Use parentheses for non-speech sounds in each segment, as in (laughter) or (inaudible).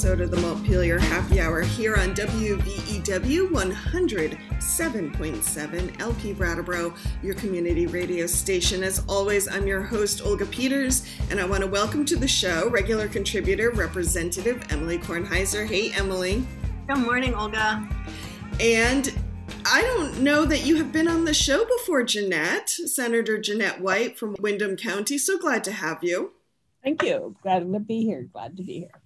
episode of the Montpelier Happy Hour here on WVEW 107.7 LP Brattleboro, your community radio station. As always, I'm your host, Olga Peters, and I want to welcome to the show regular contributor, Representative Emily Kornheiser. Hey, Emily. Good morning, Olga. And I don't know that you have been on the show before, Jeanette, Senator Jeanette White from Windham County. So glad to have you. Thank you. Glad to be here. Glad to be here.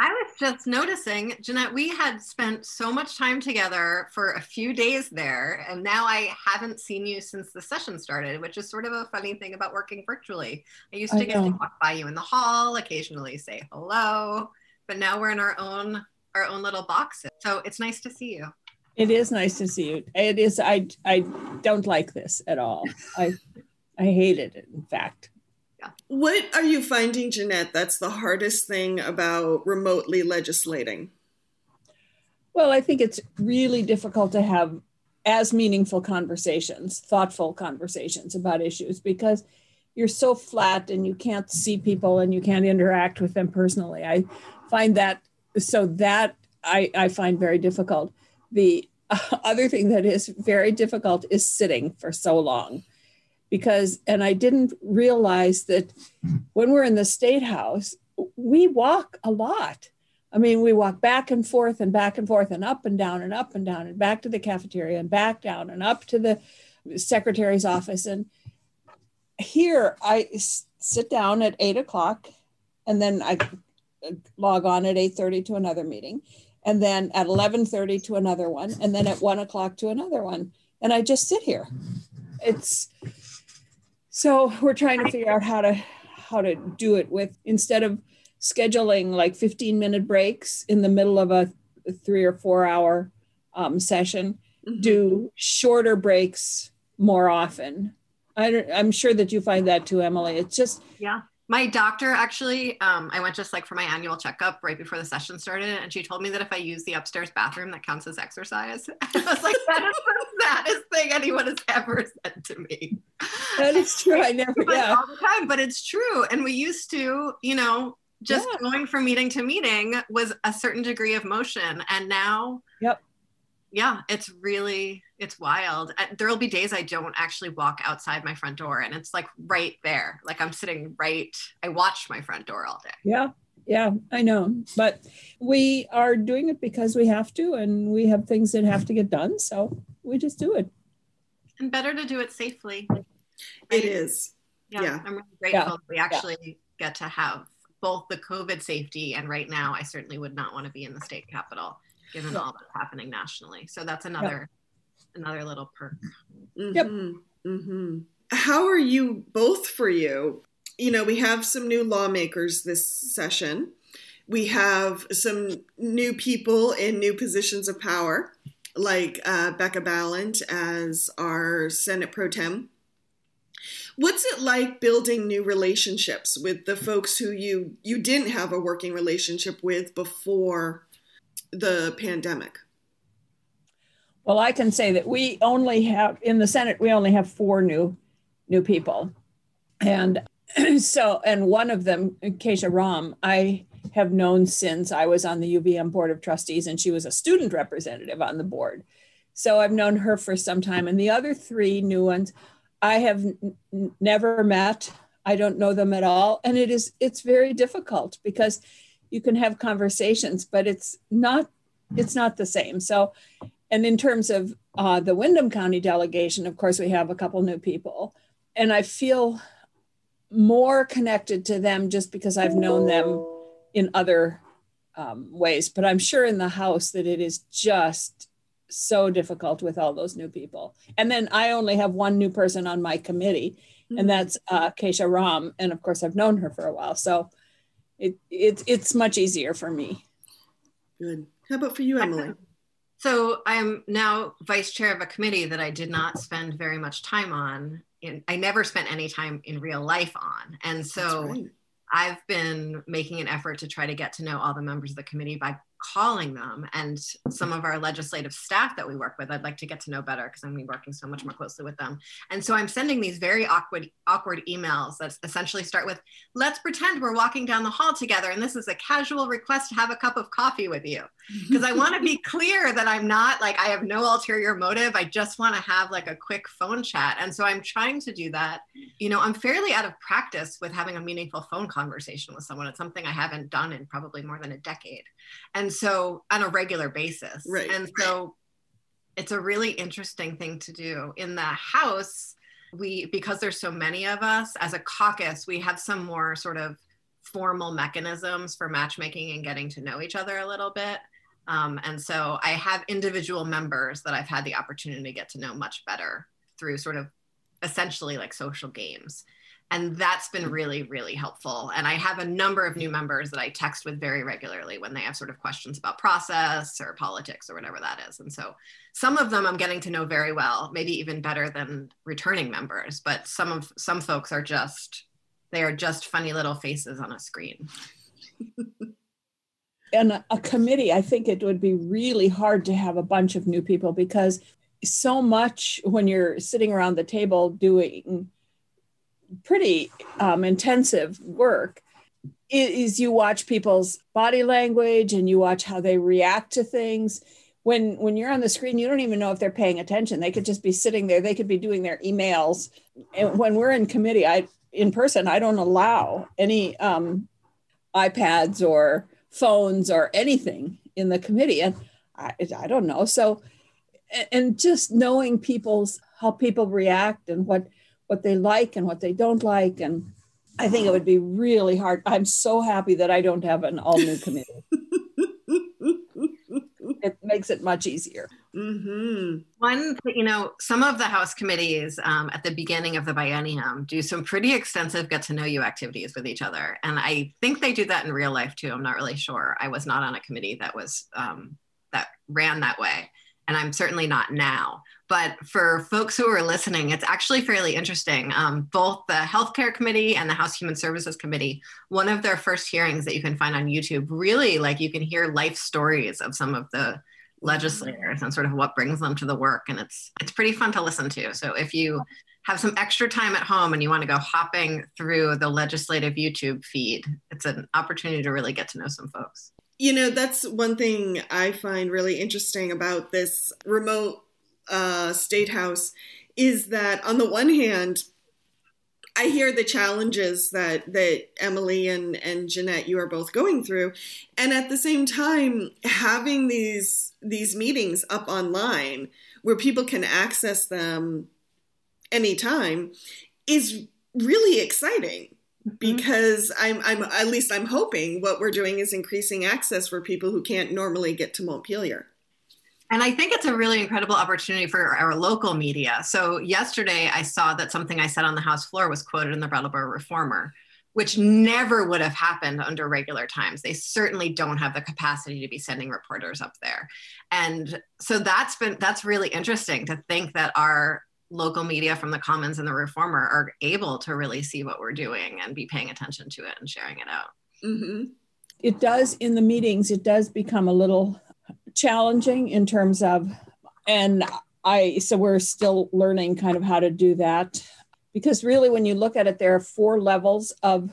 I was just noticing, Jeanette, we had spent so much time together for a few days there, and now I haven't seen you since the session started, which is sort of a funny thing about working virtually. I used to I get to walk by you in the hall, occasionally say hello, but now we're in our own our own little boxes. So it's nice to see you. It is nice to see you. It is. I I don't like this at all. I I hated it. In fact, yeah. What are you finding, Jeanette, that's the hardest thing about remotely legislating? Well, I think it's really difficult to have as meaningful conversations, thoughtful conversations about issues because you're so flat and you can't see people and you can't interact with them personally. I find that so that I, I find very difficult. The (laughs) other thing that is very difficult is sitting for so long because and i didn't realize that when we're in the state house we walk a lot. I mean we walk back and forth and back and forth and up and down and up and down and back to the cafeteria and back down and up to the secretary's office. And here i sit down at eight o'clock and then i log on at 8.30 to another meeting and then at 11.30 to another one and then at 1 o'clock to another one. And i just sit here. It's so we're trying to figure out how to how to do it with instead of scheduling like 15 minute breaks in the middle of a three or four hour um, session, mm-hmm. do shorter breaks more often. I am sure that you find that too, Emily. It's just yeah my doctor actually um, i went just like for my annual checkup right before the session started and she told me that if i use the upstairs bathroom that counts as exercise. (laughs) I was like that is the saddest thing anyone has ever said to me. That is true. I (laughs) never yeah. all the time but it's true. And we used to you know just yeah. going from meeting to meeting was a certain degree of motion and now yep yeah it's really it's wild there'll be days i don't actually walk outside my front door and it's like right there like i'm sitting right i watch my front door all day yeah yeah i know but we are doing it because we have to and we have things that have to get done so we just do it and better to do it safely right? it is yeah, yeah. i'm really grateful yeah. we actually yeah. get to have both the covid safety and right now i certainly would not want to be in the state capitol given all that's happening nationally. So that's another yep. another little perk. Mm-hmm. Yep. Mm-hmm. How are you both for you? You know, we have some new lawmakers this session. We have some new people in new positions of power, like uh, Becca Balint as our Senate pro tem. What's it like building new relationships with the folks who you you didn't have a working relationship with before the pandemic? Well, I can say that we only have in the Senate we only have four new new people, and (clears throat) so and one of them, Kesha Ram, I have known since I was on the UVM board of trustees, and she was a student representative on the board. So I've known her for some time, and the other three new ones, I have n- never met. I don't know them at all, and it is it's very difficult because you can have conversations, but it's not it's not the same. So, and in terms of uh, the Windham County delegation, of course, we have a couple new people, and I feel more connected to them just because I've known them in other um, ways. But I'm sure in the House that it is just so difficult with all those new people. And then I only have one new person on my committee, and mm-hmm. that's uh, Kesha Ram. And of course, I've known her for a while. So it, it it's much easier for me. Good. How about for you, Emily? (laughs) So I'm now vice chair of a committee that I did not spend very much time on. In, I never spent any time in real life on, and so right. I've been making an effort to try to get to know all the members of the committee by calling them. And some of our legislative staff that we work with i'd like to get to know better because i'm be working so much more closely with them. And so i'm sending these very awkward awkward emails that essentially start with let's pretend we're walking down the hall together and this is a casual request to have a cup of coffee with you. (laughs) Because i want to be clear that i'm not like i have no ulterior motive. I just want to have like a quick phone chat. And so i'm trying to do that. You know i'm fairly out of practice with having a meaningful phone conversation with someone. It's something i haven't done in probably more than a decade and so on a regular basis. Right. and so it's a really interesting thing to do. In the house we because there's so many of us as a caucus we have some more sort of formal mechanisms for matchmaking and getting to know each other a little bit. Um, and so i have individual members that i've had the opportunity to get to know much better through sort of essentially like social games and that's been really really helpful. And i have a number of new members that i text with very regularly when they have sort of questions about process or politics or whatever that is. And so some of them i'm getting to know very well maybe even better than returning members but some of some folks are just they are just funny little faces on a screen. And a, a committee, I think it would be really hard to have a bunch of new people because so much when you're sitting around the table doing pretty um, intensive work is you watch people's body language and you watch how they react to things. When when you're on the screen you don't even know if they're paying attention. They could just be sitting there. They could be doing their emails. And when we're in committee i in person i don't allow any um, ipads or phones or anything in the committee. And i, I don't know. So and just knowing people's how people react and what what they like and what they don't like and i think it would be really hard i'm so happy that i don't have an all new committee (laughs) it makes it much easier mm-hmm. One, you know, some of the House committees um, at the beginning of the biennium do some pretty extensive get to know you activities with each other. And I think they do that in real life too. I'm not really sure. I was not on a committee that was, um, that ran that way. And I'm certainly not now. But for folks who are listening, it's actually fairly interesting. Um, both the Healthcare Committee and the House Human Services Committee, one of their first hearings that you can find on YouTube, really like you can hear life stories of some of the legislators and sort of what brings them to the work. And it's it's pretty fun to listen to. So if you have some extra time at home and you want to go hopping through the legislative youtube feed it's an opportunity to really get to know some folks. You know, that's one thing I find really interesting about this remote uh, state house is that on the one hand, I hear the challenges that that Emily and and Jeanette you are both going through, and at the same time having these these meetings up online where people can access them anytime is really exciting because I'm I'm at least I'm hoping what we're doing is increasing access for people who can't normally get to Montpelier. And I think it's a really incredible opportunity for our local media. So yesterday I saw that something I said on the House floor was quoted in the Brattleboro Reformer, which never would have happened under regular times. They certainly don't have the capacity to be sending reporters up there. And so that's been that's really interesting to think that our local media from the Commons and the Reformer are able to really see what we're doing and be paying attention to it and sharing it out. Mm-hmm. it does in the meetings it does become a little challenging in terms of and i so we're still learning kind of how to do that. Because really when you look at it there are four levels of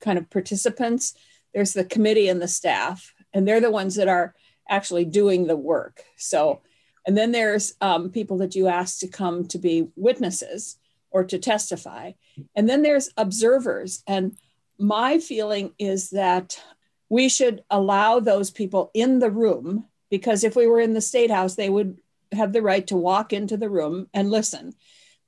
kind of participants. There's the committee and the staff and they're the ones that are actually doing the work. So and then there's um, people that you ask to come to be witnesses or to testify. And then there's observers and my feeling is that we should allow those people in the room because if we were in the state house they would have the right to walk into the room and listen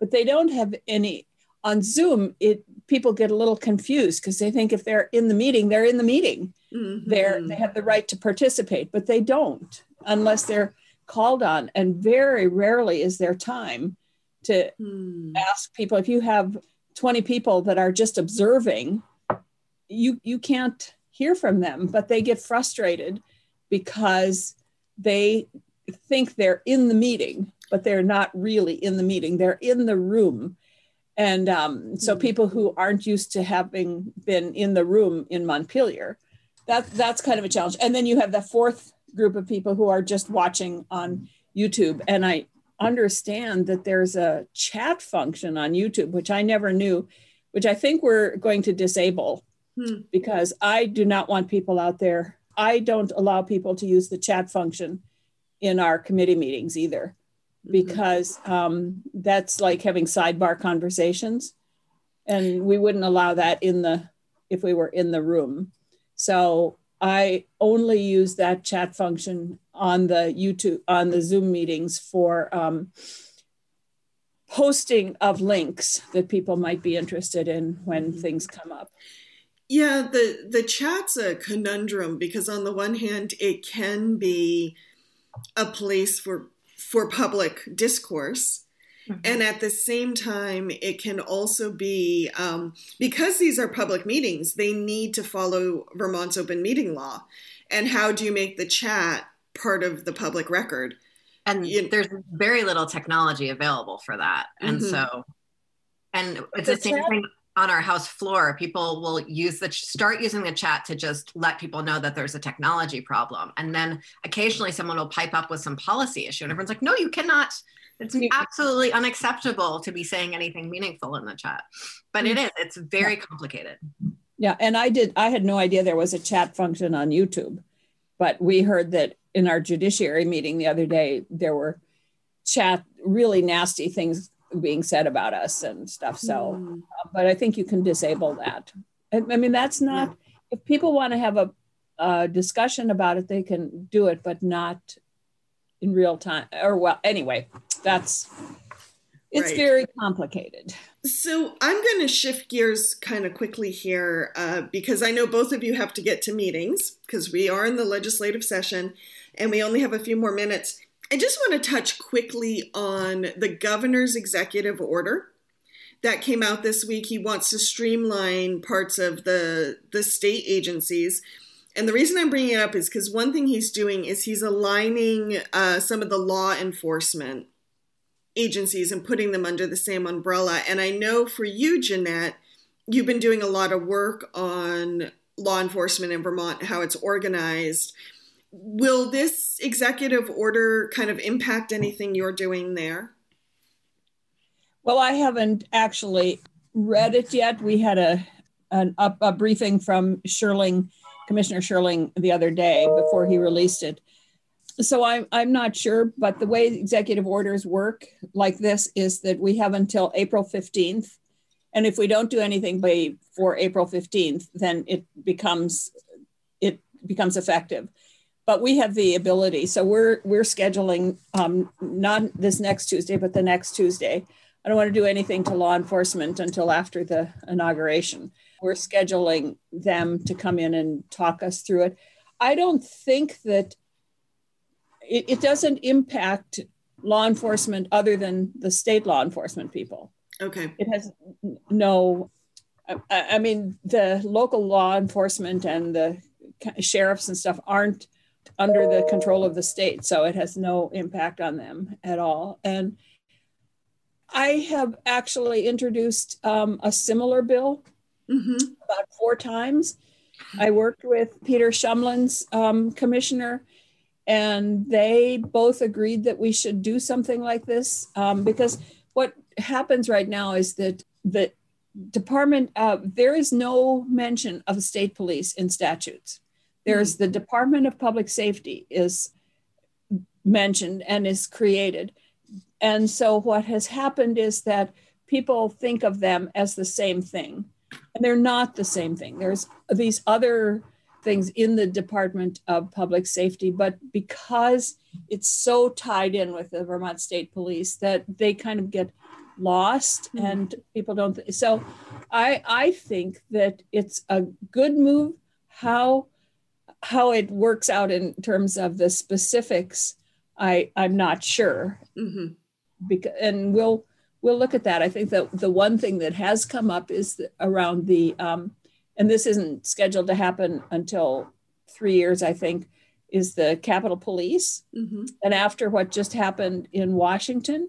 but they don't have any on zoom it people get a little confused because they think if they're in the meeting they're in the meeting Mm-hmm. they're they have the right to participate but they don't unless they're called on and very rarely is there time to Hmm. ask people if you have 20 people that are just observing you you can't hear from them but they get frustrated because they think they're in the meeting but they're not really in the meeting they're in the room and um, so Mhm. people who aren't used to having been in the room in montpelier that that's kind of a challenge. And then you have the fourth group of people who are just watching on YouTube. And I understand that there's a chat function on YouTube, which I never knew, which I think we're going to disable hmm. because I do not want people out there. I don't allow people to use the chat function in our committee meetings either, mm-hmm. because um, that's like having sidebar conversations. And we wouldn't allow that in the if we were in the room. So I only use that chat function on the YouTube, on the Zoom meetings for um, posting of links that people might be interested in when mm-hmm. things come up. Yeah, the the chat's a conundrum because on the one hand, it can be a place for for public discourse, Mm-hmm. And at the same time, it can also be um, because these are public meetings, they need to follow Vermont's open meeting law. And how do you make the chat part of the public record? And you, there's very little technology available for that. And mm-hmm. so, and it's the, the same chat- thing on our house floor people will use the start using the chat to just let people know that there's a technology problem and then occasionally someone will pipe up with some policy issue and everyone's like no you cannot it's absolutely unacceptable to be saying anything meaningful in the chat, but it mm. It's very complicated. Yeah, and I did. I had no idea there was a chat function on YouTube, but we heard that in our judiciary meeting the other day there were chat really nasty things being said about us and stuff. So, mm. but I think you can disable that. I, I mean, that's not. Yeah. If people want to have a, a discussion about it, they can do it, but not in real time. Or well, anyway, that's it's right. very complicated. So I'm going to shift gears kind of quickly here uh, because I know both of you have to get to meetings because we are in the legislative session and we only have a few more minutes. I just want to touch quickly on the governor's executive order that came out this week. He wants to streamline parts of the the state agencies. And the reason I'm bringing it up is because one thing he's doing is he's aligning uh, some of the law enforcement agencies and putting them under the same umbrella. And I know for you, Jeanette, you've been doing a lot of work on law enforcement in Vermont, how it's organized. Will this executive order kind of impact anything you're doing there? Well, I haven't actually read it yet. We had a an, a, briefing from Schirling, Commissioner Schirling, the other day before he released it so I'm, I'm not sure, but the way executive orders work like this is that we have until April 15th. And if we don't do anything before April 15th, then it becomes it becomes effective. But we have the ability. So we're we're scheduling um, not this next Tuesday, but the next Tuesday. I don't want to do anything to law enforcement until after the inauguration. We're scheduling them to come in and talk us through it. I don't think that it, it doesn't impact law enforcement other than the state law enforcement people. Okay. It has no, I, I, mean, the local law enforcement and the sheriffs and stuff aren't under the control of the state. So it has no impact on them at all. And I have actually introduced um, a similar bill mm-hmm. about four times. I worked with Peter Shumlin's um, commissioner and they both agreed that we should do something like this um, because what happens right now is that the department uh, there is no mention of state police in statutes there's the department of public safety is mentioned and is created. And so what has happened is that people think of them as the same thing. And they're not the same thing. There's these other things in the Department of Public Safety, but because it's so tied in with the Vermont State Police that they kind of get lost mm-hmm. and people don't th- so I I think that it's a good move how how it works out in terms of the specifics I I'm not sure mm-hmm. because and we'll we'll look at that I think that the one thing that has come up is the, around the um, and this isn't scheduled to happen until three years, I think, is the Capitol Police. Mm-hmm. And after what just happened in Washington,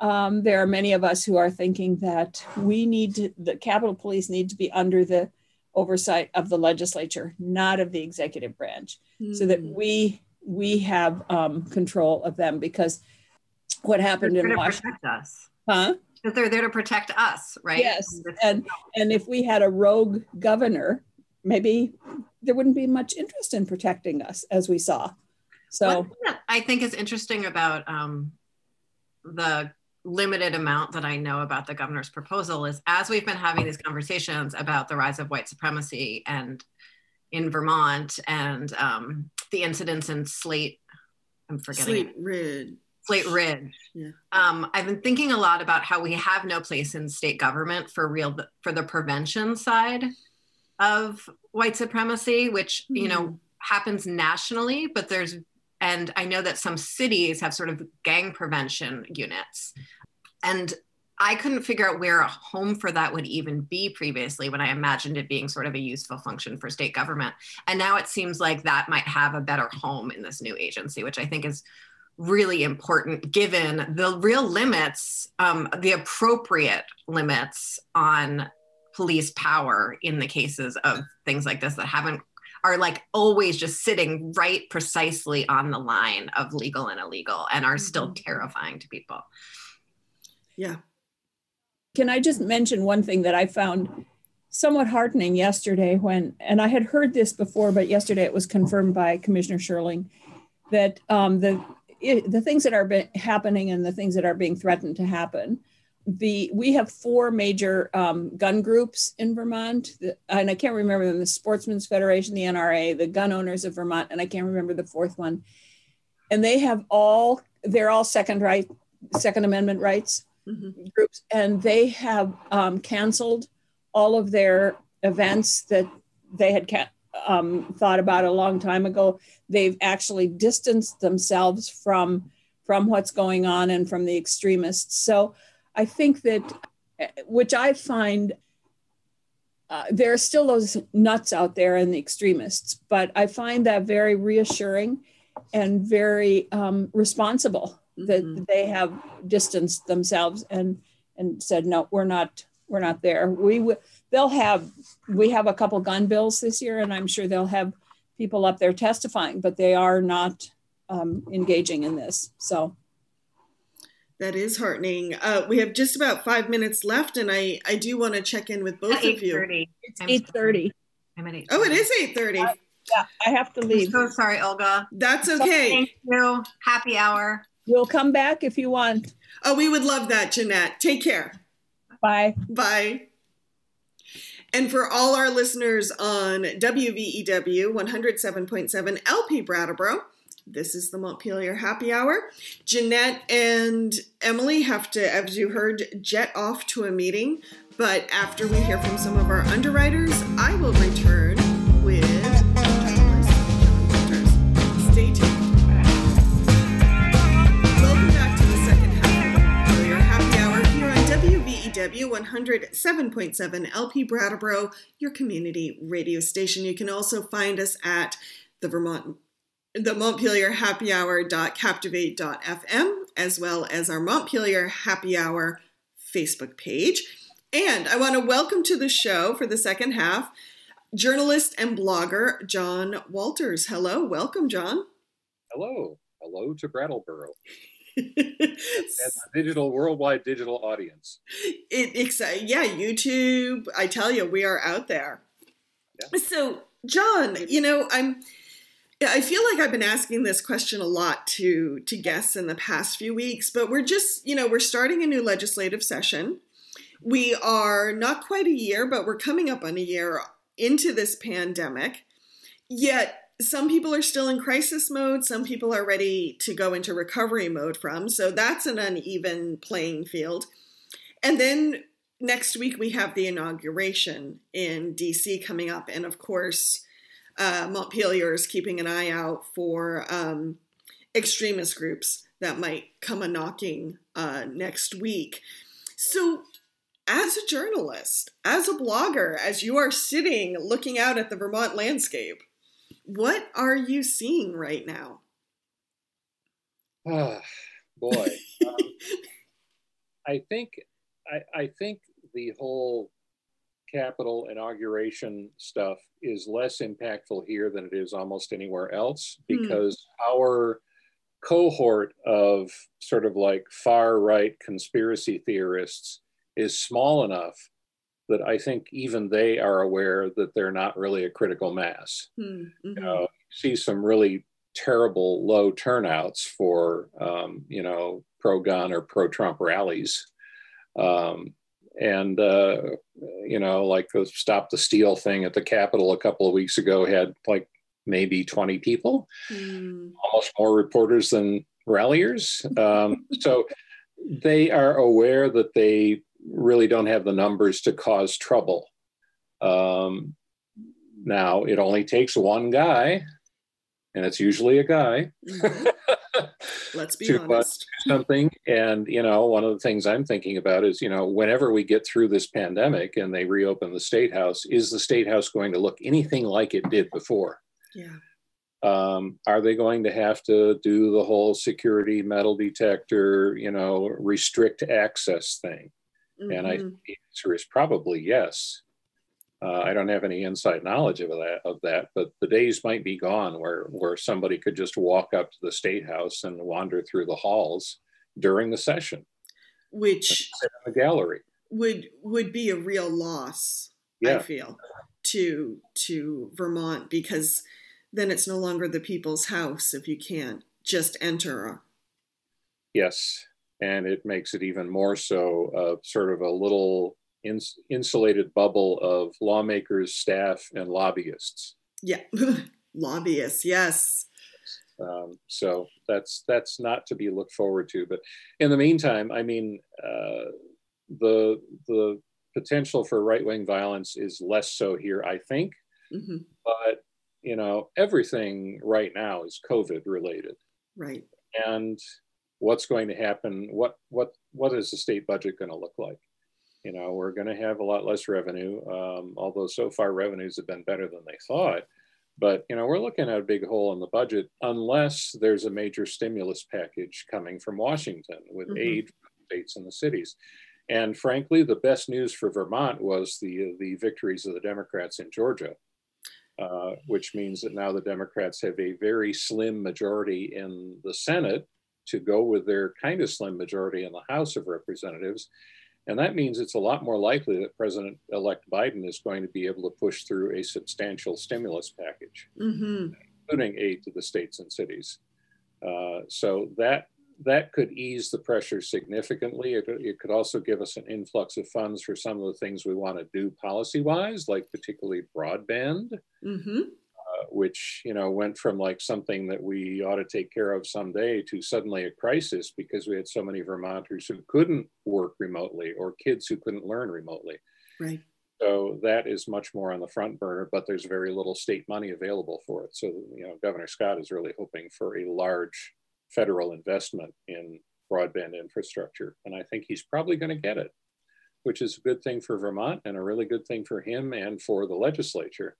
um, there are many of us who are thinking that we need to, the Capitol Police need to be under the oversight of the legislature, not of the executive branch, mm. so that hmm. we we have um, control of them because what happened in Washington. us. Huh? Because they're there to protect us, right? Yes, and and if we had a rogue governor, maybe there wouldn't be much interest in protecting us, as we saw. So I think is interesting about um, the limited amount that I know about the governor's proposal is as we've been having these conversations about the rise of white supremacy and in Vermont and um, the incidents in Slate, I'm forgetting Slate Ridge. Slate Ridge. Yeah. Um, I've been thinking a lot about how we have no place in state government for real for the prevention side of white supremacy, which mm-hmm. you know hmm. happens nationally, but there's and I know that some cities have sort of gang prevention units. And I couldn't figure out where a home for that would even be previously when I imagined it being sort of a useful function for state government. And now it seems like that might have a better home in this new agency, which I think is really important given the real limits, um, the appropriate limits on police power in the cases of things like this that haven't are like always just sitting right precisely on the line of legal and illegal and are still mm-hmm. terrifying to people. Yeah. Can I just mention one thing that I found somewhat heartening yesterday when, and I had heard this before, but yesterday it was confirmed by Commissioner Schirling that um, the it, the things that are happening and the things that are being threatened to happen the we have four major um, gun groups in Vermont, the, and I can't remember them: the Sportsmen's Federation, the NRA, the Gun Owners of Vermont, and I can't remember the fourth one. And they have all they're all second right, Second Amendment rights mm-hmm. groups, and they have um, canceled all of their events that they had ca- um, thought about a long time ago. They've actually distanced themselves from from what's going on and from the extremists. So I think that, which I find, uh, there are still those nuts out there and the extremists, but I find that very reassuring and very um, responsible that mm-hmm. they have distanced themselves and and said no we're not we're not there we w- they'll have we have a couple gun bills this year and i'm sure they'll have people up there testifying but they are not um, engaging in this so that is heartening. Uh, we have just about five minutes left, and I, I do want to check in with both of you. It's eight thirty. I'm at eight. Oh, it is eight thirty. Yeah, I have to leave. I'm so sorry, Olga. That's okay. Thank you. Happy hour. We'll come back if you want. Oh, we would love that, Jeanette. Take care. Bye. Bye. And for all our listeners on WVEW 107.7 LP Brattleboro, this is the Montpelier Happy Hour. Jeanette and Emily have to, as you heard, jet off to a meeting. But after we hear from some of our underwriters, I will return with Stay tuned. Welcome back to the second half of the Montpelier Happy Hour here on WVEW 107.7 LP Brattleboro, your community radio station. You can also find us at the Vermont the Montpelier Happy Hour Hour.captivate.fm, as well as our Montpelier Happy Hour Facebook page. And I want to welcome to the show for the second half journalist and blogger John Walters. Hello, welcome, John. Hello, hello to Brattleboro. (laughs) digital worldwide digital audience. It, it's uh, yeah, YouTube. I tell you, we are out there. Yeah. So, John, you know, I'm I feel like I've been asking this question a lot to to guests in the past few weeks, but we're just, you know, we're starting a new legislative session. We are not quite a year, but we're coming up on a year into this pandemic. Yet some people are still in crisis mode, some people are ready to go into recovery mode from. So that's an uneven playing field. And then next week we have the inauguration in DC coming up and of course uh, Montpelier is keeping an eye out for um, extremist groups that might come a knocking uh, next week. So, as a journalist, as a blogger, as you are sitting looking out at the Vermont landscape, what are you seeing right now? Ah, boy. (laughs) um, I think I, I think the whole Capitol inauguration stuff is less impactful here than it is almost anywhere else Hmm. because our cohort of sort of like far right conspiracy theorists is small enough that I think even they are aware that they're not really a critical mass. Hmm, mhm. You know, see some really terrible low turnouts for um, you know pro gun or pro Trump rallies. Um, and uh, you know, like the stop the steal thing at the Capitol a couple of weeks ago had like maybe 20 people, Hmm. almost more reporters than ralliers. Um, (laughs) so they are aware that they really don't have the numbers to cause trouble. Um, now, it only takes one guy, and it's usually a guy, Mhm. (laughs) Let's be (laughs) To, uh, honest. something. And, you know, one of the things I'm thinking about is, you know, whenever we get through this pandemic and they reopen the state house, is the state house going to look anything like it did before? Yeah. um, are they going to have to do the whole security metal detector, you know, restrict access thing? And I Mhm. the answer is probably yes. Uh, I don't have any inside knowledge of that, of that, but the days might be gone where where somebody could just walk up to the state house and wander through the halls during the session, which in the gallery. would would be a real loss. I feel to to Vermont because then it's no longer the people's house if you can't just enter. yes, and it makes it even more so uh, sort of a little ins- insulated bubble of lawmakers, staff, and lobbyists. Yeah, (laughs) lobbyists. Yes. Um, so that's that's not to be looked forward to. But in the meantime, I mean, uh, the the potential for right wing violence is less so here, I think. hmm But you know, everything right now is COVID related, Right. and what's going to happen? What what what is the state budget going to look like? You know, we're going to have a lot less revenue, um, although so far revenues have been better than they thought. But you know, we're looking at a big hole in the budget unless there's a major stimulus package coming from Washington with Mhm. aid from states and the cities. And frankly, the best news for Vermont was the the victories of the Democrats in Georgia, uh, which means that now the Democrats have a very slim majority in the Senate to go with their kind of slim majority in the House of Representatives. And that means it's a lot more likely that President elect Biden is going to be able to push through a substantial stimulus package, hmm including aid to the states and cities. Uh, so that that could ease the pressure significantly. It, it could also give us an influx of funds for some of the things we want to do policy wise, like particularly broadband hmm uh, which you know went from like something that we ought to take care of someday to suddenly a crisis because we had so many Vermonters who couldn't work remotely or kids who couldn't learn remotely. Right. So that is much more on the front burner, but there's very little state money available for it. So you know, Governor Scott is really hoping for a large federal investment in broadband infrastructure, and I think he's probably going to get it, which is a good thing for Vermont and a really good thing for him and for the legislature.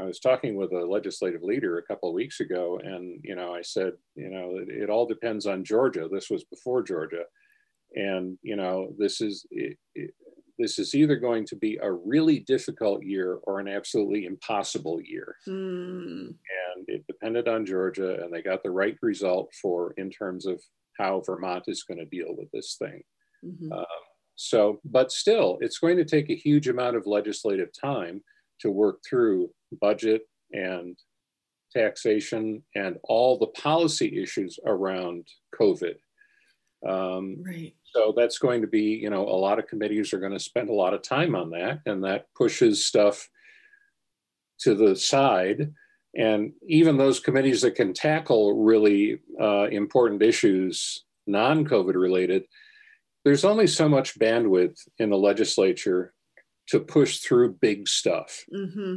I was talking with a legislative leader a couple of weeks ago, and you know, I said, you know, it, it all depends on Georgia. This was before Georgia, and you know, this is it, it, this is either going to be a really difficult year or an absolutely impossible year. Mm. And it depended on Georgia, and they got the right result for in terms of how Vermont is going to deal with this thing. hmm Um, so, but still, it's going to take a huge amount of legislative time to work through budget and taxation and all the policy issues around COVID. Um, Right. so that's going to be, you know, a lot of committees are going to spend a lot of time on that, and that pushes stuff to the side. And even those committees that can tackle really uh, important issues, non COVID related, there's only so much bandwidth in the legislature to push through big stuff. hmm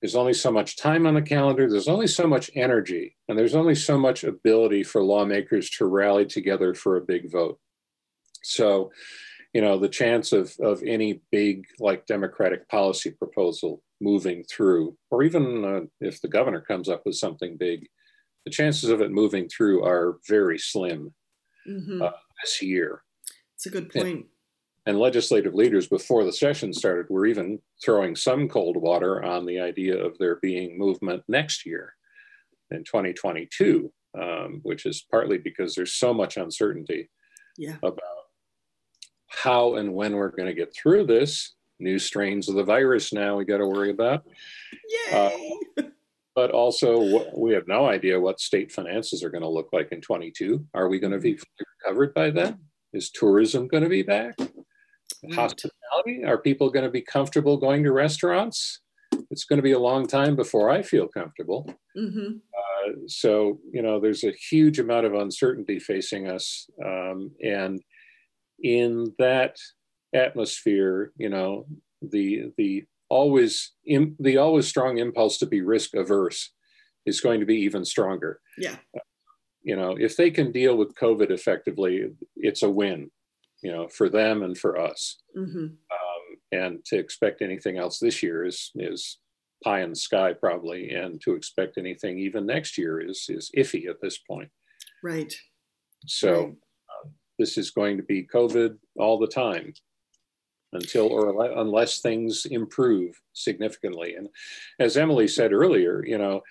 There's only so much time on the calendar, there's only so much energy, and there's only so much ability for lawmakers to rally together for a big vote. So, you know, the chance of, of any big, like Democratic policy proposal moving through, or even uh, if the governor comes up with something big, the chances of it moving through are very slim hmm Uh, this year. It's a good point. And legislative leaders before the session started were even throwing some cold water on the idea of there being movement next year in 2022, um, which is partly because there's so much uncertainty yeah. about how and when we're going to get through this. New strains of the virus now we got to worry about. Yay! Uh, but also, we have no idea what state finances are going to look like in 22. Are we going to be recovered by then? Is tourism going to be back? Right. Hospitality? Are people going to be comfortable going to restaurants? It's going to be a long time before I feel comfortable. Mm-hmm. Uh, so, you know, there's a huge amount of uncertainty facing us. Um, and in that atmosphere, you know, the, the always, in, the always strong impulse to be risk averse is going to be even stronger. Yeah. Uh, you know, if they can deal with COVID effectively, it's a win you know, for them and for us. Mm-hmm. Um, and to expect anything else this year is is pie in the sky probably, and to expect anything even next year is is iffy at this point. Right. So right. Uh, this is going to be COVID all the time until or unless things improve significantly. And as Emily said earlier, you know.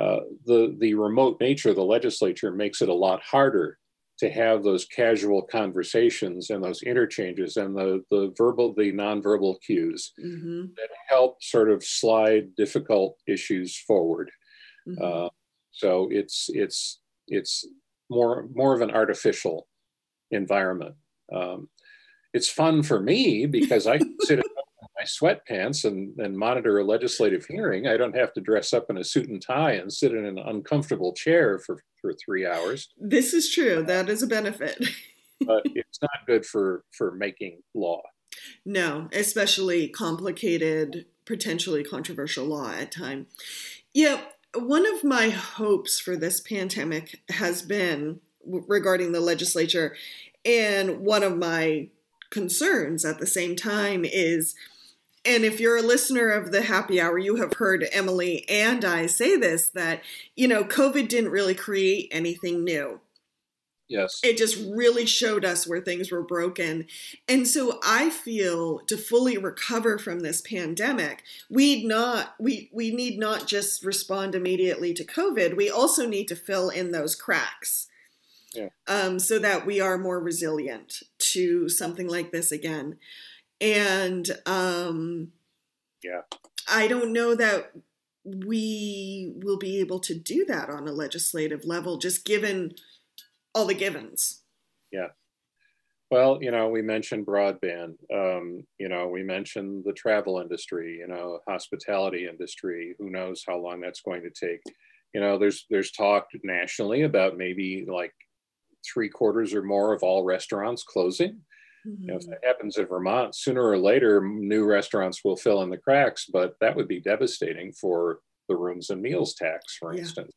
Uh, the the remote nature of the legislature makes it a lot harder to have those casual conversations and those interchanges and the, the verbal, the nonverbal cues mm-hmm. that help sort of slide difficult issues forward. Mm-hmm. Uh, so it's it's it's more more of an artificial environment. Um, it's fun for me because I sit (laughs) my sweatpants and, and monitor a legislative hearing. I don't have to dress up in a suit and tie and sit in an uncomfortable chair for, for three hours. This is true. That is a benefit. (laughs) but it's not good for, for making law. No, especially complicated, potentially controversial law at time. Yeah, one of my hopes for this pandemic has been regarding the legislature, and one of my concerns at the same time is and if you're a listener of the happy hour, you have heard Emily and I say this that, you know, COVID didn't really create anything new. Yes. It just really showed us where things were broken. And so I feel to fully recover from this pandemic, we not we we need not just respond immediately to COVID, we also need to fill in those cracks. Yeah. Um, so that we are more resilient to something like this again and um, yeah, I don't know that we will be able to do that on a legislative level, just given all the givens. Yeah. Well, you know, we mentioned broadband. Um, you know, we mentioned the travel industry. You know, hospitality industry. Who knows how long that's going to take? You know, there's there's talk nationally about maybe like three quarters or more of all restaurants closing. Mm-hmm. You know, if that happens in Vermont, sooner or later, new restaurants will fill in the cracks, but that would be devastating for the rooms and meals tax, for yeah. instance.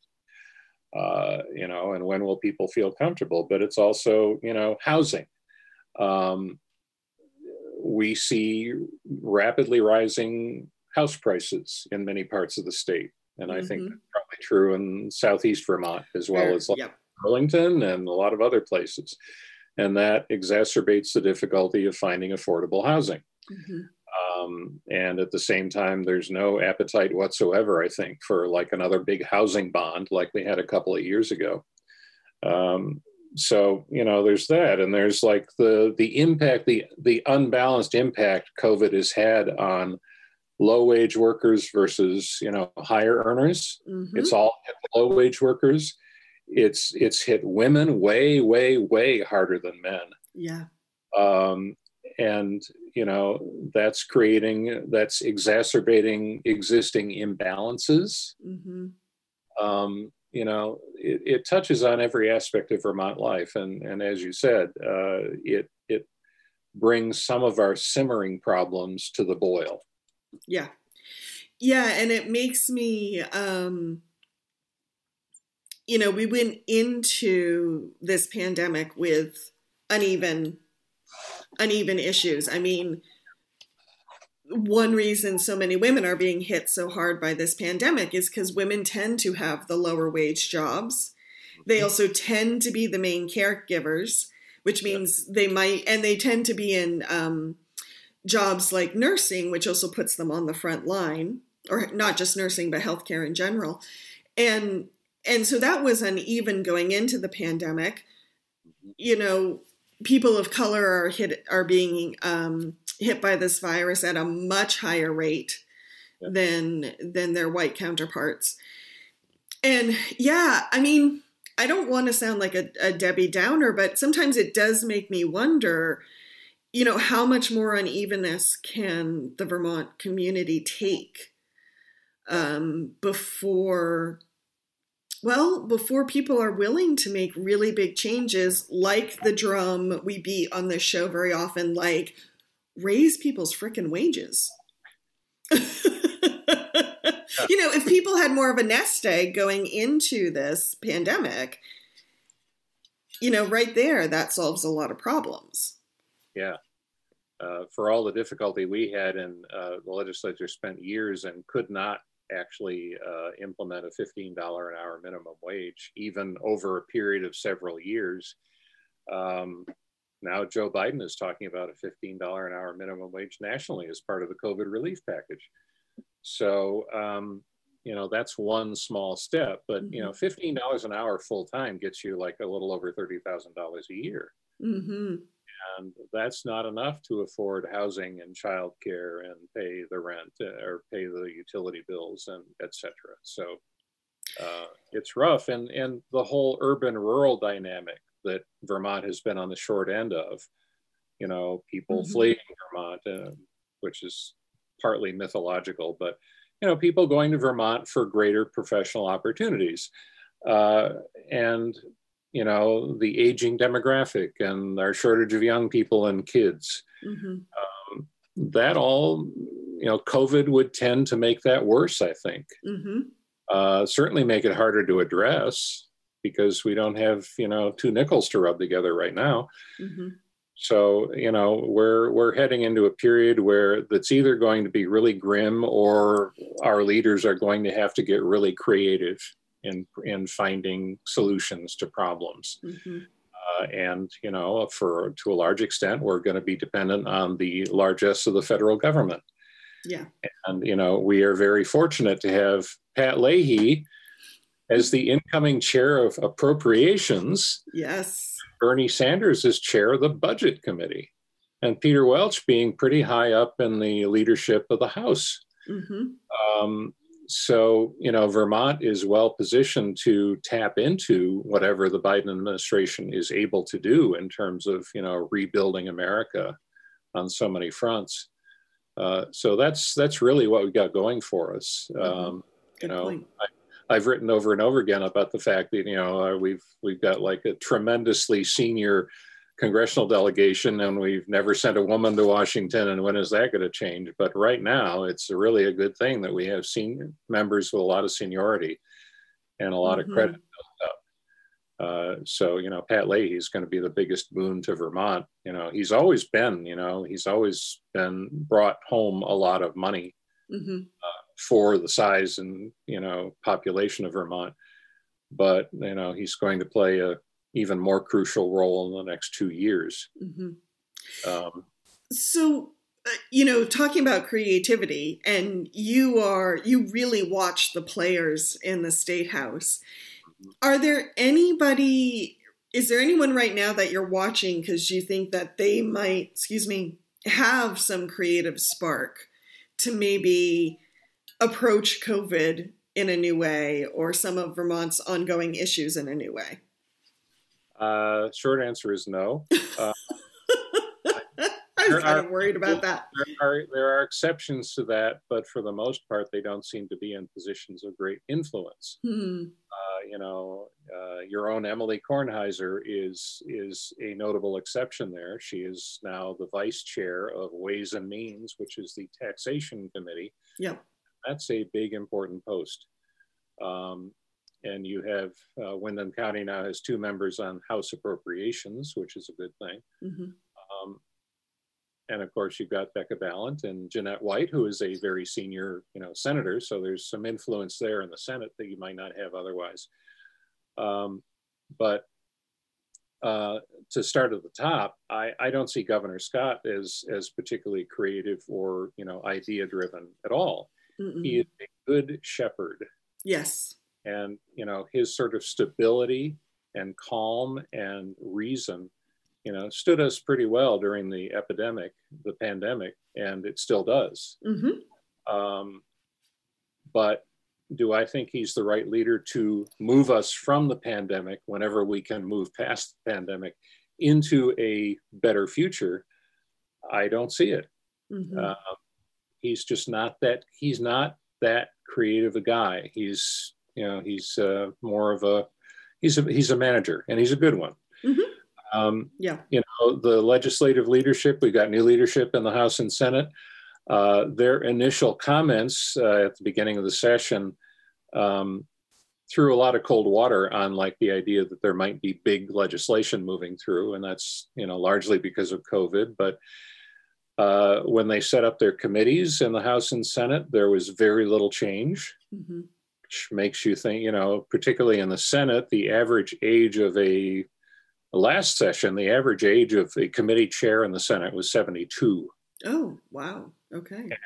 Uh, you know, and when will people feel comfortable? But it's also, you know, housing. Um, we see rapidly rising house prices in many parts of the state. And I mm-hmm. think that's probably true in Southeast Vermont as well as like yep. Burlington and a lot of other places and that exacerbates the difficulty of finding affordable housing. Mm-hmm. Um, and at the same time, there's no appetite whatsoever, I think, for like another big housing bond like we had a couple of years ago. Um, so you know, there's that, and there's like the the impact, the the unbalanced impact COVID has had on low wage workers versus you know higher earners. Mm-hmm. It's all low wage workers it's it's hit women way way way harder than men. Yeah. Um, and you know that's creating that's exacerbating existing imbalances. Mm-hmm. um, you know it, it, touches on every aspect of vermont life. And and as you said uh, it it brings some of our simmering problems to the boil. Yeah. Yeah and it makes me um you know, we went into this pandemic with uneven uneven issues. I mean, one reason so many women are being hit so hard by this pandemic is because women tend to have the lower wage jobs. They mm-hmm. also tend to be the main caregivers, which means they might, and they tend to be in um, jobs like nursing, which also puts them on the front line, or not just nursing, but healthcare in general. And and so that was uneven going into the pandemic. You know, people of color are hit are being um, hit by this virus at a much higher rate yeah. than than their white counterparts. And yeah, I mean, I don't want to sound like a, a Debbie Downer, but sometimes it does make me wonder, you know, how much more unevenness can the Vermont community take um, before well, before people are willing to make really big changes, like the drum we beat on this show very often, like raise people's freaking wages. (laughs) you know, if people had more of a nest egg going into this pandemic, you know, right there, that solves a lot of problems. Yeah. Uh, for all the difficulty we had, and uh, the legislature spent years and could not actually uh, implement a $15 an hour minimum wage, even over a period of several years. Um, now Joe Biden is talking about a $15 an hour minimum wage nationally as part of the COVID relief package. So, um, you know, that's one small step, but, you know, mm-hmm. $15 an hour full time gets you like a little over $30,000 a year. Mm-hmm and that's not enough to afford housing and childcare and pay the rent uh, or pay the utility bills and etc. So uh, it's rough, and and the whole urban rural dynamic that Vermont has been on the short end of. You know, people mm-hmm. fleeing Vermont, uh, which is partly mythological, but you know, people going to Vermont for greater professional opportunities. Uh, and you know, the aging demographic and our shortage of young people and kids. Mm-hmm. Um, that all, you know, COVID would tend to make that worse, I think. Mm-hmm. Uh, certainly make it harder to address because we don't have, you know, two nickels to rub together right now. Mm-hmm. So, you know, we're we're heading into a period where that's either going to be really grim or our leaders are going to have to get really creative in in finding solutions to problems. Mm-hmm. Uh, and you know, for to a large extent, we're going to be dependent on the largesse of the federal government. Yeah. And you know, we are very fortunate to have Pat Leahy as the incoming chair of appropriations. Yes. Bernie Sanders is chair of the budget committee, and Peter Welch being pretty high up in the leadership of the House. Mm-hmm. Um, so, you know, Vermont is well positioned to tap into whatever the Biden administration is able to do in terms of, you know, rebuilding America on so many fronts. Uh, so that's that's really what we got going for us. Mm-hmm. Um, you know, I, have written over and over again about the fact that you know uh, we've we've got like a tremendously senior congressional delegation and we've never sent a woman to Washington and when is that going to change? But right now it's really a good thing that we have senior members with a lot of seniority and a lot mm-hmm. of credit uh, so, you know, Pat Leahy is going to be the biggest boon to Vermont. You know, he's always been, you know, he's always been brought home a lot of money mm-hmm. uh, for the size and, you know, population of Vermont. But, you know, he's going to play a even more crucial role in the next two years. Mm-hmm. Um, so, uh, you know, talking about creativity, and you are you really watch the players in the state house. Are there anybody? Is there anyone right now that you're watching because you think that they might, excuse me, have some creative spark to maybe approach COVID in a new way or some of Vermont's ongoing issues in a new way? Uh, short answer is no. Uh, I was kind are, of worried about that. There are, there are exceptions to that, but for the most part, they don't seem to be in positions of great influence. Hmm. Uh, you know, uh, your own Emily Kornheiser is is a notable exception there. She is now the vice chair of Ways and Means, which is the taxation committee. Yeah, that's a big important post. Um, and you have uh, Windham County now has two members on House Appropriations, which is a good thing. Mm-hmm. Um, and of course, you've got Becca Balint and Jeanette White, who is a very senior, you know, senator. So there's some influence there in the Senate that you might not have otherwise. Um, but uh, to start at the top, I, I don't see Governor Scott as as particularly creative or you know idea driven at all. Mm-mm. He is a good shepherd. Yes. And you know his sort of stability and calm and reason, you know, stood us pretty well during the epidemic, the pandemic, and it still does. Mm-hmm. Um, but do I think he's the right leader to move us from the pandemic whenever we can move past the pandemic into a better future? I don't see it. Mm-hmm. Uh, he's just not that. He's not that creative a guy. He's you know he's uh, more of a he's a he's a manager and he's a good one. Mm-hmm. Um, yeah. You know the legislative leadership. We've got new leadership in the House and Senate. Uh, their initial comments uh, at the beginning of the session um, threw a lot of cold water on like the idea that there might be big legislation moving through, and that's you know largely because of COVID. But uh, when they set up their committees in the House and Senate, there was very little change, mm-hmm. Which makes you think, you know, particularly in the Senate, the average age of a last session, the average age of a committee chair in the Senate was 72. Oh, wow. Okay. And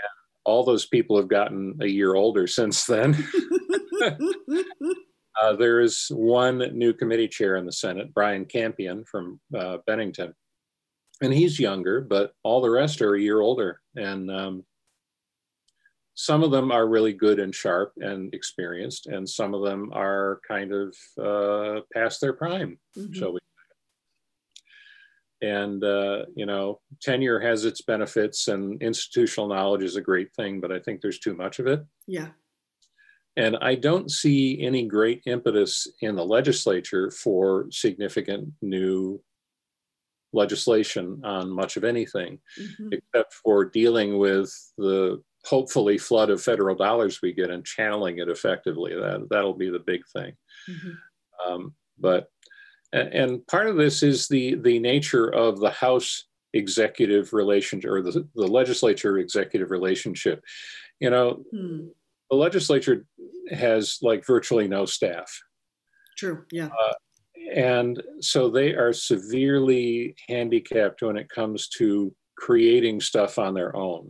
all those people have gotten a year older since then. (laughs) uh, there is one new committee chair in the Senate, Brian Campion from uh, Bennington. And he's younger, but all the rest are a year older. And um, some of them are really good and sharp and experienced, and some of them are kind of uh, past their prime, mm-hmm. shall we and uh, you know tenure has its benefits and institutional knowledge is a great thing but i think there's too much of it yeah and i don't see any great impetus in the legislature for significant new legislation on much of anything mm-hmm. except for dealing with the hopefully flood of federal dollars we get and channeling it effectively that that'll be the big thing mm-hmm. um, but and part of this is the the nature of the House executive relationship or the, the legislature executive relationship. You know, hmm. the legislature has like virtually no staff. True. Yeah. Uh, and so they are severely handicapped when it comes to creating stuff on their own.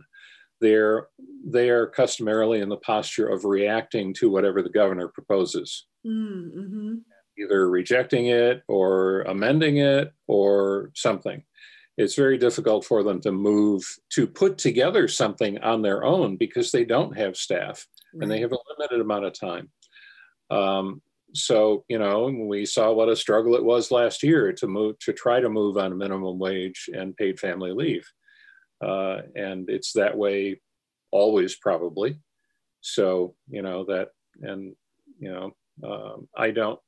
They're they are customarily in the posture of reacting to whatever the governor proposes. Hmm, mm-hmm either rejecting it or amending it or something. It's very difficult for them to move to put together something on their own because they don't have staff right. and they have a limited amount of time. Um, so you know we saw what a struggle it was last year to move to try to move on minimum wage and paid family leave uh, and it's that way always probably so you know that and you know um, i don't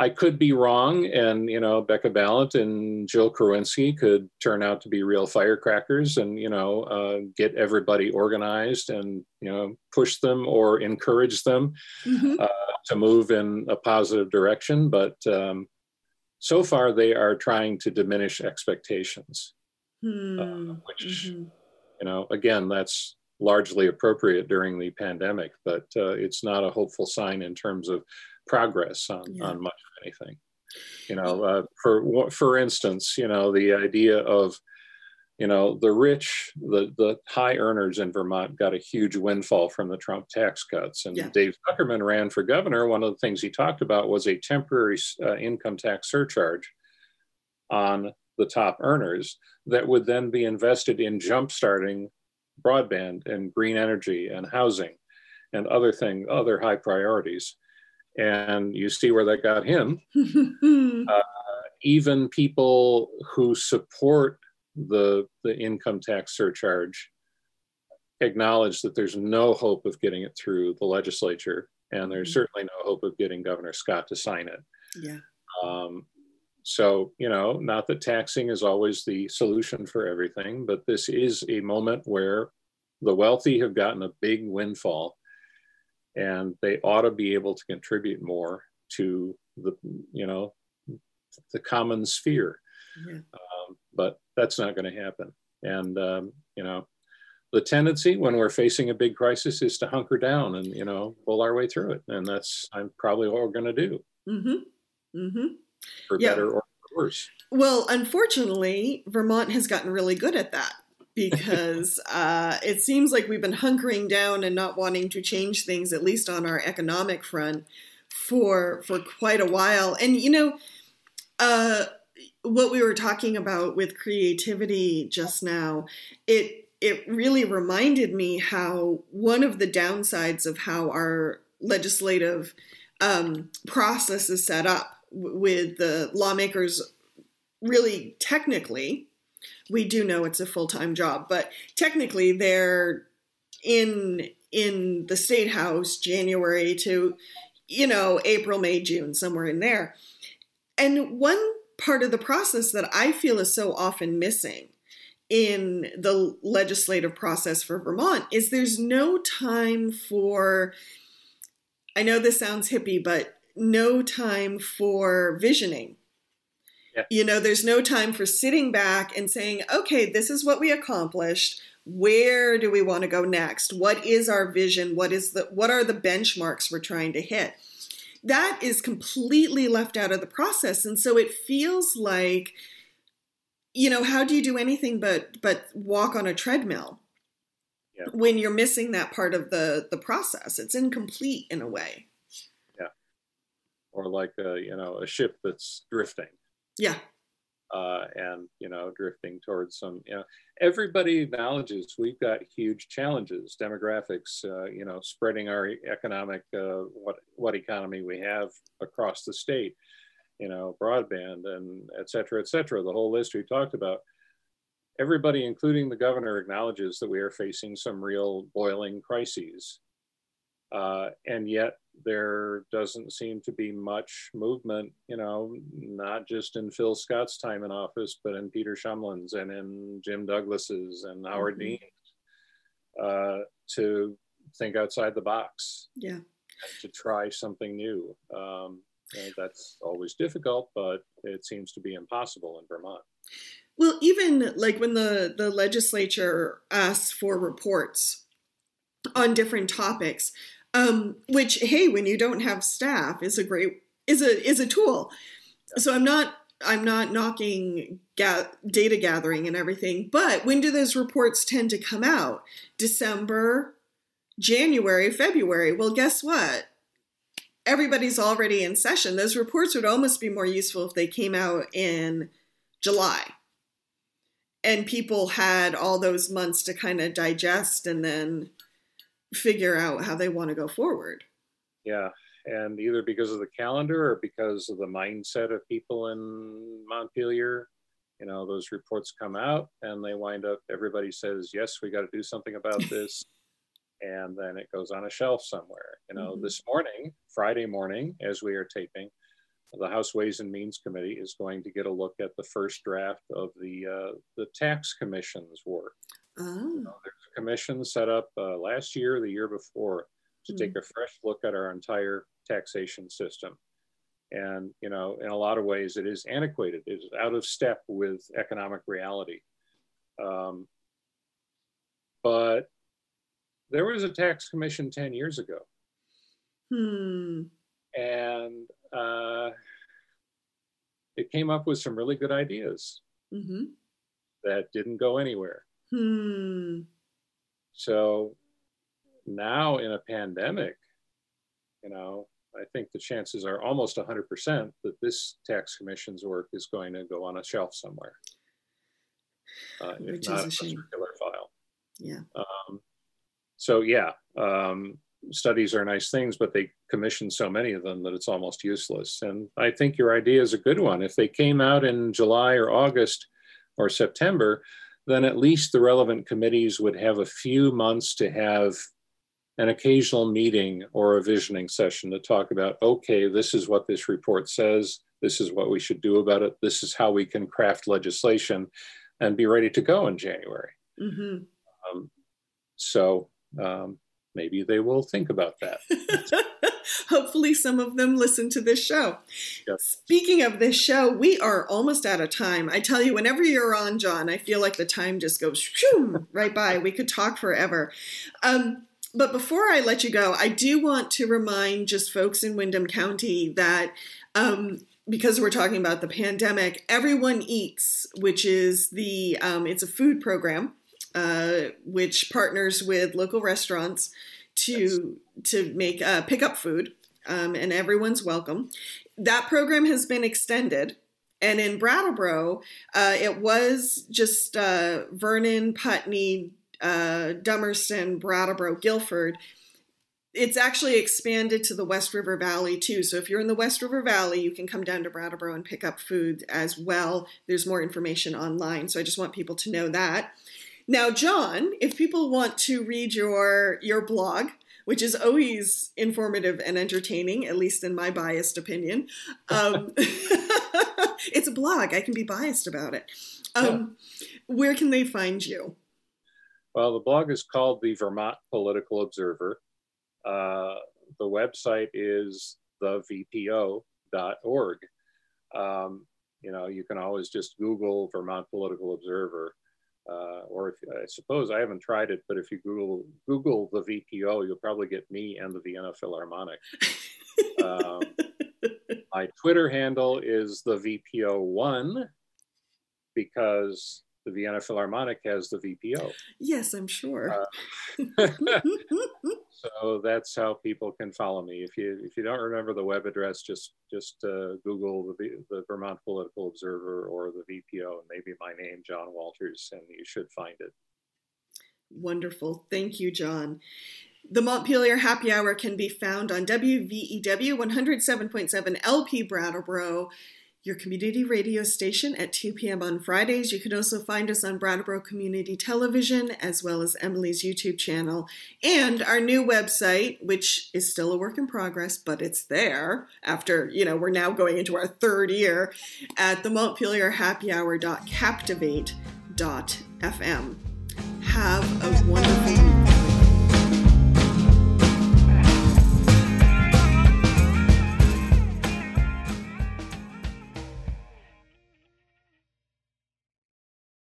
I could be wrong, and you know, Becca Balint and Jill Krowinski could turn out to be real firecrackers, and you know, uh, get everybody organized, and you know, push them or encourage them mm-hmm. uh, to move in a positive direction. But um, so far, they are trying to diminish expectations, mm-hmm. uh, which mm-hmm. you know, again, that's largely appropriate during the pandemic, but uh, it's not a hopeful sign in terms of progress on, yeah. on much of anything. You know, uh, for for instance, you know the idea of you know the rich, the the high earners in Vermont got a huge windfall from the Trump tax cuts, and yeah. Dave Zuckerman ran for governor. One of the things he talked about was a temporary uh, income tax surcharge on the top earners that would then be invested in jumpstarting broadband and green energy and housing and other thing other high priorities and you see where that got him. (laughs) uh, even people who support the the income tax surcharge acknowledge that there's no hope of getting it through the legislature, and there's mm-hmm. certainly no hope of getting Governor Scott to sign it. Yeah. Um, so you know, not that taxing is always the solution for everything, but this is a moment where the wealthy have gotten a big windfall and they ought to be able to contribute more to the you know the common sphere yeah. um, but that's not going to happen and um, you know the tendency when we're facing a big crisis is to hunker down and you know pull our way through it and that's i'm probably what we're going to do mm-hmm. Mm-hmm. For yeah. better or for worse. Well, unfortunately, Vermont has gotten really good at that because (laughs) uh, it seems like we've been hunkering down and not wanting to change things, at least on our economic front, for for quite a while. And you know, uh, what we were talking about with creativity just now, it it really reminded me how one of the downsides of how our legislative um, process is set up with the lawmakers really technically we do know it's a full-time job but technically they're in in the state house january to you know april may june somewhere in there. And one part of the process that i feel is so often missing in the legislative process for vermont is there's no time for i know this sounds hippie but no time for visioning Yeah. you know, there's no time for sitting back and saying, okay, this is what we accomplished. Where do we want to go next? What is our vision? What is the what are the benchmarks we're trying to hit? That is completely left out of the process. And so it feels like, you know, how do you do anything but but walk on a treadmill Yeah. when you're missing that part of the the process? It's incomplete in a way. Or like a you know a ship that's drifting. Yeah. uh, and you know drifting towards some you know everybody acknowledges we've got huge challenges demographics uh, you know spreading our economic uh, what what economy we have across the state you know broadband and et cetera et cetera the whole list we talked about. Everybody including the governor acknowledges that we are facing some real boiling crises. Uh, and yet there doesn't seem to be much movement, you know, not just in Phil Scott's time in office, but in Peter Shumlin's and in Jim Douglas's and Howard Mhm. Dean's, uh, to think outside the box, Yeah. to try something new. Um, and that's always difficult, but it seems to be impossible in Vermont. Well, even like when the, the legislature asks for reports on different topics, um, which hey, when you don't have staff, is a great is a is a tool. So I'm not I'm not knocking ga- data gathering and everything, but when do those reports tend to come out? December, January, February. Well, guess what? Everybody's already in session. Those reports would almost be more useful if they came out in July and people had all those months to kind of digest and then figure out how they want to go forward. Yeah, and either because of the calendar or because of the mindset of people in Montpelier, you know, those reports come out and they wind up, everybody says, yes, we got to do something about (laughs) this. and then it goes on a shelf somewhere. You know, Mhm. this morning, Friday morning, as we are taping, the House Ways and Means Committee is going to get a look at the first draft of the uh, the tax commission's work. Oh, There's a commission set up uh, last year, the year before, to take a fresh look at our entire taxation system. And, you know, in a lot of ways, it is antiquated, it is out of step with economic reality. Um, but there was a tax commission 10 years ago, hmm. and uh, it came up with some really good ideas Mm-hmm. that didn't go anywhere. Hmm. So now in a pandemic, you know, I think the chances are almost 100% that this tax commission's work is going to go on a shelf somewhere. Uh, if Which is not a a shame. circular file. Yeah. Um, so yeah, um, studies are nice things, but they commission so many of them that it's almost useless. And I think your idea is a good one. If they came out in July or August or September, then at least the relevant committees would have a few months to have an occasional meeting or a visioning session to talk about, okay, this is what this report says. This is what we should do about it. This is how we can craft legislation and be ready to go in January. Mm-hmm. Um, so um, maybe they will think about that. (laughs) Hopefully, some of them listen to this show. Yep. Speaking of this show, we are almost out of time. I tell you, whenever you're on, John, I feel like the time just goes shoo, right by. We could talk forever. Um, but before I let you go, I do want to remind just folks in Windham County that um, because we're talking about the pandemic, Everyone Eats, which is the um, it's a food program uh, which partners with local restaurants to. To make uh, pick up food, um, and everyone's welcome. That program has been extended. And in Brattleboro, uh, it was just uh, Vernon, Putney, uh, Dummerston, Brattleboro, Guilford it's actually expanded to the West River Valley too. So if you're in the West River Valley, you can come down to Brattleboro and pick up food as well. There's more information online. So I just want people to know that. Now, John, if people want to read your your blog, which is always informative and entertaining, at least in my biased opinion, um, (laughs) it's a blog. I can be biased about it. Um, yeah. Where can they find you? Well, the blog is called the Vermont Political Observer. Uh, the website is thevpo.org. Um, you know, you can always just Google Vermont Political Observer. Uh, or if I suppose I haven't tried it, but if you Google Google the VPO, you'll probably get me and the Vienna Philharmonic. (laughs) um, my Twitter handle is the VPO one because the Vienna Philharmonic has the VPO. Yes, I'm sure. Uh, (laughs) (laughs) so that's how people can follow me. If you if you don't remember the web address, just just uh, Google the the Vermont Political Observer or the VPO, and maybe my name, John Walters, and you should find it. Wonderful, thank you, John. The Montpelier Happy Hour can be found on WVEW 107.7 LP Brattleboro your community radio station at 2 p.m. on Fridays. You can also find us on Brattleboro Community Television as well as Emily's YouTube channel and our new website, which is still a work in progress, but it's there after, you know, we're now going into our third year at the Montpelier Happy Hour.captivate.fm. Have a wonderful.